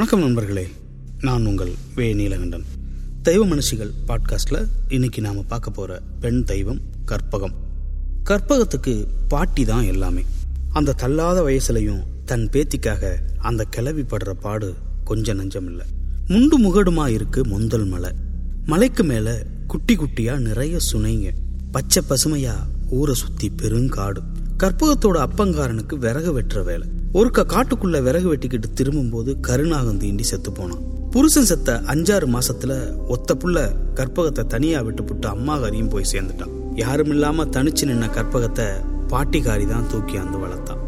வணக்கம் நண்பர்களே. நான் உங்கள் வே. நீலகண்டன். தெய்வ மனுஷிகள் பாட்காஸ்டில் இன்னைக்கு நாம் பார்க்க போகிற பெண் தெய்வம் கற்பகம். கற்பகத்துக்கு பாட்டி தான் எல்லாமே. அந்த தள்ளாத வயசுலையும் தன் பேத்திக்காக அந்த கிளவி படுற பாடு கொஞ்சம் நஞ்சம் இல்லை முண்டு முகடுமா இருக்கு முந்தல் மலை. மலைக்கு மேலே குட்டி குட்டியாக நிறைய சுனைங்க. பச்சை பசுமையாக ஊரை சுற்றி பெருங்காடு. கற்பகத்தோட அப்பங்காரனுக்கு விறகு வெட்டுற வேலை. ஒருக்க காட்டுக்குள்ள விறகு வெட்டிக்கிட்டு திரும்பும்போது கருணாகம் தீண்டி செத்து போனான். புருஷன் செத்த அஞ்சாறு மாசத்துல ஒத்த புள்ள கற்பகத்தை தனியா விட்டுப்புட்டு அம்மா அம்மாகாரியும் போய் சேர்ந்துட்டான். யாரும் இல்லாம தனிச்சு நின்ன கற்பகத்தை பாட்டிக்காரி தான் தூக்கி அந்த வளர்த்தான்.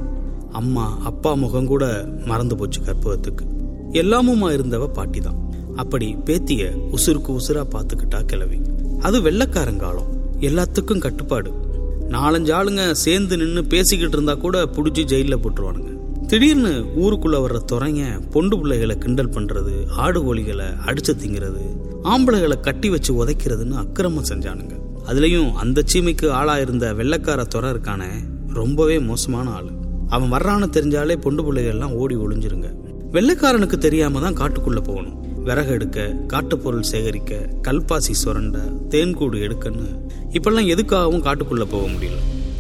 அம்மா அப்பா முகம் கூட மறந்து போச்சு கற்பகத்துக்கு. எல்லாமுமா இருந்தவ பாட்டி தான். அப்படி பேத்திய உசுருக்கு உசுரா பாத்துக்கிட்டா கிளவி அது வெள்ளக்காரங்காலம் எல்லாத்துக்கும் கட்டுப்பாடு. நாலஞ்சு ஆளுங்க சேர்ந்து நின்று பேசிக்கிட்டு இருந்தா கூட புடிச்சு ஜெயில போட்டுருவானுங்க. திடீர்னு ஊருக்குள்ள வர்ற துறைங்க பொண்டு பிள்ளைகளை கிண்டல் பண்றது ஆடு கோழிகளை அடிச்சு திங்கிறது ஆம்பளைகளை கட்டி வச்சு உதைக்கிறதுன்னு அக்கிரமம் செஞ்சானுங்க. அதுலயும் அந்த சீமைக்கு ஆளாக இருந்த வெள்ளக்கார துறை இருக்கானே ரொம்பவே மோசமான ஆள். அவன் வர்றான்னு தெரிஞ்சாலே பொண்டு பிள்ளைகள்லாம் ஓடி ஒளிஞ்சிருங்க. வெள்ளைக்காரனுக்கு தெரியாம தான் காட்டுக்குள்ள போகணும். விறகு எடுக்க காட்டுப்பொருள் சேகரிக்க கல்பாசி சுரண்ட தேன்கூடு எடுக்கன்னு இப்பெல்லாம் எதுக்காகவும் காட்டுக்குள்ள போக முடியல.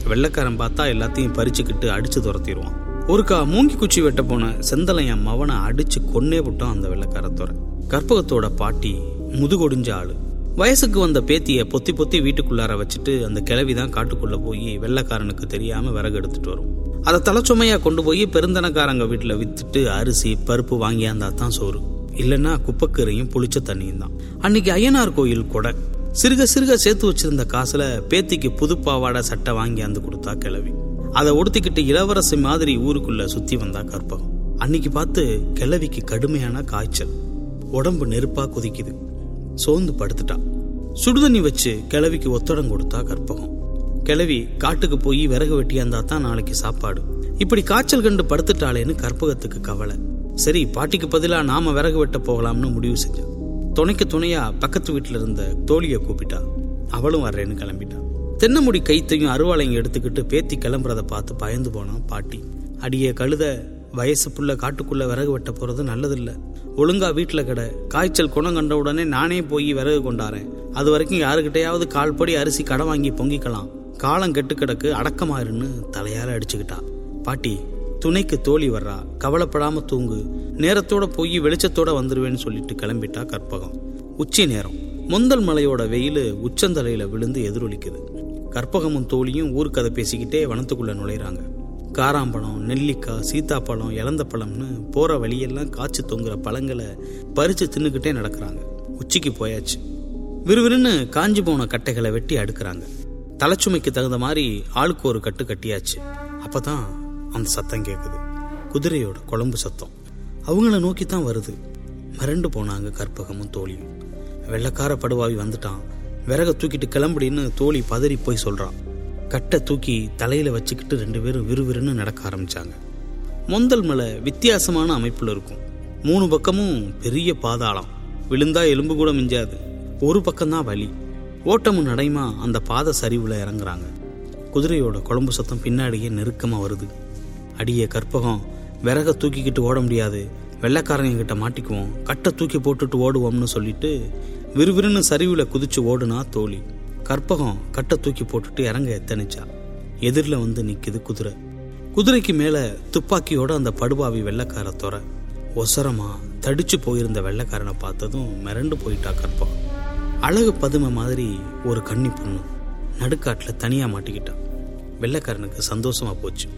வெள்ளைக்காரன் பார்த்தா எல்லாத்தையும் பறிச்சுக்கிட்டு அடிச்சு துரத்திடுவான். ஒருக்கா மூங்கி குச்சி வெட்ட போன செந்தலை என் மவனை அடிச்சு கொன்னே விட்டோம் அந்த வெள்ளக்காரத்துறை கற்பகத்தோட பாட்டி முதுகொடிஞ்ச ஆளு. வயசுக்கு வந்த பேத்திய பொத்தி பொத்தி வீட்டுக்குள்ளார வச்சுட்டு அந்த கிளவிதான் காட்டுக்குள்ள போய் வெள்ளைக்காரனுக்கு தெரியாம விறகு எடுத்துட்டு வரும். அதை தலைச்சுமையா கொண்டு போய் பெருந்தனக்காரங்க வீட்டுல வித்துட்டு அரிசி பருப்பு வாங்கியாந்தா தான் சோறு. இல்லைன்னா குப்பக்கீரையும் புளிச்ச தண்ணியும் தான். அன்னைக்கு ஐயனார் கோயில் கொடை. சிறுக சிறுக சேர்த்து வச்சிருந்த காசுல பேத்திக்கு புது பாவாடை சட்டை வாங்கியாந்து கொடுத்தா கிளவி அதை உடுத்திக்கிட்டு இளவரசி மாதிரி ஊருக்குள்ள சுத்தி வந்தா கற்பகம். அன்னைக்கு பார்த்து கிழவிக்கு கடுமையான காய்ச்சல். உடம்பு நெருப்பா குதிக்குது. சோர்ந்து படுத்துட்டா. சுடுதண்ணி வச்சு கிழவிக்கு ஒத்தடம் கொடுத்தா கற்பகம். கிழவி காட்டுக்கு போய் விறகு வெட்டியாந்தா தான் நாளைக்கு சாப்பாடு. இப்படி காய்ச்சல் கண்டு படுத்துட்டாளேன்னு கற்பகத்துக்கு கவலை. சரி பாட்டிக்கு பதிலா நாம விறகு வெட்ட போகலாம்னு முடிவு செஞ்சான் துணைக்கு துணையா பக்கத்து வீட்டுல இருந்த தோழிய கூப்பிட்டா. அவளும் வர்றேன்னு கிளம்பிட்டான் தென்னமுடி கைத்தையும் அருவாளையும் எடுத்துக்கிட்டு பேத்தி கிளம்புறத பார்த்து பயந்து போனான் பாட்டி. அடியே கழுத வயசு புள்ள காட்டுக்குள்ள விறகு வெட்ட போறது நல்லதில்ல. ஒழுங்கா வீட்டில் கிட. காய்ச்சல் குணம் கண்ட உடனே நானே போய் விறகு கொண்டாரேன் அது வரைக்கும் யாருக்கிட்டையாவது கால்படி அரிசி கடை வாங்கி பொங்கிக்கலாம். காலம் கெட்டு கிடக்கு அடக்கமாயிருன்னு தலையால அடிச்சுக்கிட்டா. பாட்டி துணைக்கு தோழி வர்றா. கவலைப்படாம தூங்கு. நேரத்தோட போய் வெளிச்சத்தோட வந்துடுவேன்னு சொல்லிட்டு கிளம்பிட்டா கற்பகம். உச்சி நேரம். முந்தல் மலையோட வெயில் உச்சந்தலையில விழுந்து எதிரொலிக்குது. கற்பகமும் தோழியும் ஊர்க்கதை பேசிக்கிட்டே வனத்துக்குள்ள நுழையிறாங்க. காராம்பழம் நெல்லிக்காய் சீத்தாப்பழம் இலந்த பழம்னு போற வழியெல்லாம் காய்ச்சி தொங்குற பழங்களை பறிச்சு தின்னுக்கிட்டே நடக்கிறாங்க. உச்சிக்கு போயாச்சு. விறுவிறுன்னு காஞ்சி போன கட்டைகளை வெட்டி அடுக்கிறாங்க. தலைச்சுமைக்கு தகுந்த மாதிரி ஆளுக்கு ஒரு கட்டு கட்டியாச்சு. அப்பதான் அந்த சத்தம் கேட்குது குதிரையோட குழம்பு சத்தம். அவங்கள நோக்கி தான் வருது. மிரண்டு போனாங்க கற்பகமும் தோழியும். வெள்ளக்கார படுவாவி வந்துட்டான். விறக தூக்கிட்டு கிளம்புடின்னு தோழி பதறி போய் சொல்றான். கட்டை தூக்கி தலையில வச்சுக்கிட்டு ரெண்டு பேரும் விறுவிறுன்னு நடக்க ஆரம்பிச்சாங்க. மொந்தல் மலை வித்தியாசமான அமைப்புல இருக்கும். மூணு பக்கமும் பெரிய பாதாளம். விழுந்தா எலும்பு கூட மிஞ்சாது. ஒரு பக்கம்தான் வலி. ஓட்டமும் நடைமா அந்த பாத சரிவுல இறங்குறாங்க. குதிரையோட குழம்பு சத்தம் பின்னாடியே நெருக்கமா வருது. அடியே கற்பகம் விறக தூக்கிக்கிட்டு ஓட முடியாது. வெள்ளைக்காரங்க கிட்ட மாட்டிக்குவோம். கட்டை தூக்கி போட்டுட்டு ஓடுவோம்னு சொல்லிட்டு விறுவிறுன்னு சரிவில் குதிச்சு ஓடுனா தோழி. கற்பகம் கட்டை தூக்கி போட்டுட்டு இறங்க எத்தனிச்சா. எதிரில் வந்து நிற்கிது குதிரை. குதிரைக்கு மேலே துப்பாக்கியோட அந்த படுபாவி வெள்ளைக்கார துறை ஒசரமா தடிச்சு போயிருந்த வெள்ளைக்காரனை பார்த்ததும் மிரண்டு போயிட்டா கற்பகம். அழகு பதுமை மாதிரி ஒரு கன்னி பொண்ணு நடுக்காட்டில் தனியாக மாட்டிக்கிட்டான் வெள்ளைக்காரனுக்கு சந்தோஷமா போச்சு.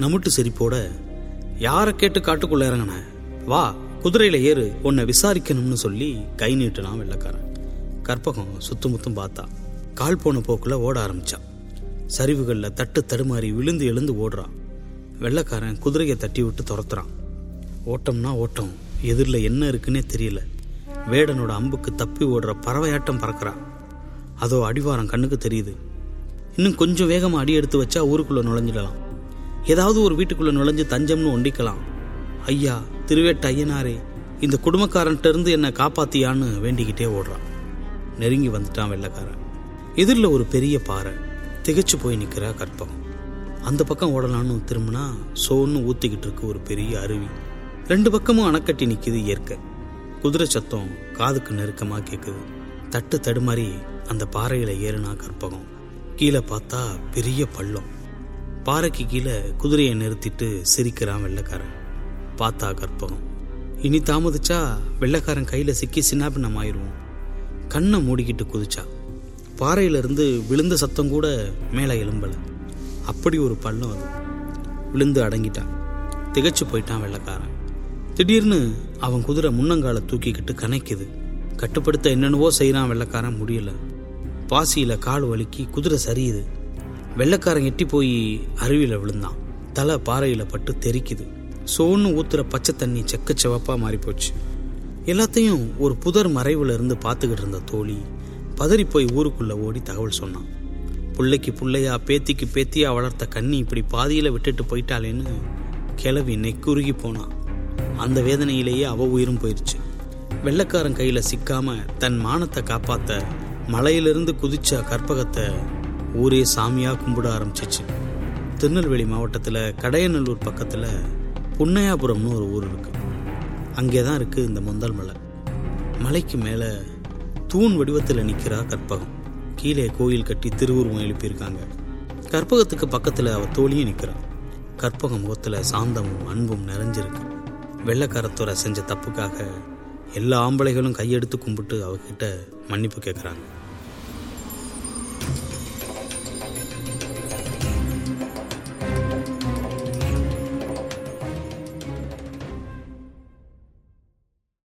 நமுட்டு சிரிப்போட யாரை கேட்டு காட்டுக்குள்ளே இறங்கின? வா குதிரையில ஏறு உன்னை விசாரிக்கணும்னு சொல்லி கை நீட்டுனான் வெள்ளைக்காரன். கற்பகம் சுத்துமுத்தும் பார்த்தா கால் போன போக்குல ஓட ஆரம்பிச்சான். சரிவுகளில் தட்டு தடுமாறி விழுந்து எழுந்து ஓடுறான். வெள்ளைக்காரன் குதிரையை தட்டி விட்டு துரத்துறான். ஓட்டம்னா ஓட்டம் எதிரில் என்ன இருக்குன்னே தெரியல. வேடனோட அம்புக்கு தப்பி ஓடுற பறவையாட்டம் பறக்கிறான். அதோ அடிவாரம் கண்ணுக்கு தெரியுது. இன்னும் கொஞ்சம் வேகமாக அடி எடுத்து வச்சா ஊருக்குள்ளே நுழைஞ்சிடலாம். ஏதாவது ஒரு வீட்டுக்குள்ளே நுழைஞ்சு தஞ்சம்னு ஒண்டிக்கலாம். ஐயா திருவேட்ட ஐயனாரே இந்த குடும்பக்காரன்ட்ட இருந்து என்னை காப்பாத்தியான்னு வேண்டிக்கிட்டே ஓடுறான். நெருங்கி வந்துட்டான் வெள்ளைக்காரன். எதிரில் ஒரு பெரிய பாறை திகைச்சு போய் நிற்கிறா கற்பகம். அந்த பக்கம் ஓடலான்னு திரும்பினா சோன்னு ஊத்திக்கிட்டு இருக்கு ஒரு பெரிய அருவி. ரெண்டு பக்கமும் அணைக்கட்டி நிற்கிது இயற்கை. குதிரை சத்தம் காதுக்கு நெருக்கமாக கேட்குது தட்டு தடுமாறி அந்த பாறையில் ஏறுனா கற்பகம். கீழே பார்த்தா பெரிய பள்ளம். பாறைக்கு கீழே குதிரையை நிறுத்திட்டு சிரிக்கிறான் வெள்ளைக்காரன். பார்த்தா கற்பகம் இனி தாமதிச்சா வெள்ளைக்காரன் கையில் சிக்கி சின்னாபின்னம் ஆயிடுவோம் கண்ணை மூடிக்கிட்டு குதிச்சா. பாறையிலிருந்து விழுந்த சத்தம் கூட மேலே எலும்பலை அப்படி ஒரு பள்ளம் அது. விழுந்து அடங்கிட்டான். திகைச்சு போயிட்டான் வெள்ளைக்காரன். திடீர்னு அவன் குதிரை முன்னங்காலை தூக்கிக்கிட்டு கனைக்குது. கட்டுப்படுத்த என்னென்னவோ செய்கிறான் வெள்ளைக்காரன் முடியல. பாசியில் கால் வலுக்கி குதிரை சரியுது. வெள்ளைக்காரன் எட்டி போய் அருவியில் விழுந்தான். தலை பாறையில் பட்டு தெரிக்குது. சோன்னு ஊத்துற பச்சை தண்ணி செக்க சிவப்பா மாறி போச்சு எல்லாத்தையும் ஒரு புதர் மறைவுல இருந்து பார்த்துக்கிட்டு இருந்த தோழி பதறி போய் ஊருக்குள்ள ஓடி தகவல் சொன்னான். பிள்ளைக்கு பிள்ளையா பேத்திக்கு பேத்தியா வளர்த்த கண்ணி இப்படி பாதியில விட்டுட்டு போயிட்டாளேன்னு கிளவி நெக்குருகி போனான் அந்த வேதனையிலேயே அவ உயிரும் போயிருச்சு. வெள்ளைக்காரன் கையில சிக்காம தன் மானத்தை காப்பாத்த மலையிலிருந்து குதிச்ச கற்பகத்தை ஊரே சாமியா கும்பிட ஆரம்பிச்சிச்சு. திருநெல்வேலி மாவட்டத்தில் கடையநல்லூர் பக்கத்தில் பொன்னையாபுரம்னு ஒரு ஊர் இருக்குது அங்கே தான் இருக்குது இந்த மொந்தால் மலை. மலைக்கு மேலே தூண் வடிவத்தில் நிற்கிறா கற்பகம். கீழே கோயில் கட்டி திருவுருவம் எழுப்பியிருக்காங்க. கற்பகத்துக்கு பக்கத்தில் அவ தோழியும் நிற்கிறான் கற்பக முகத்தில் சாந்தமும் அன்பும் நிறைஞ்சிருக்கு. வெள்ளக்காரத்துறை செஞ்ச தப்புக்காக எல்லா ஆம்பளைகளும் கையெடுத்து கும்பிட்டு அவகிட்ட மன்னிப்பு கேட்குறாங்க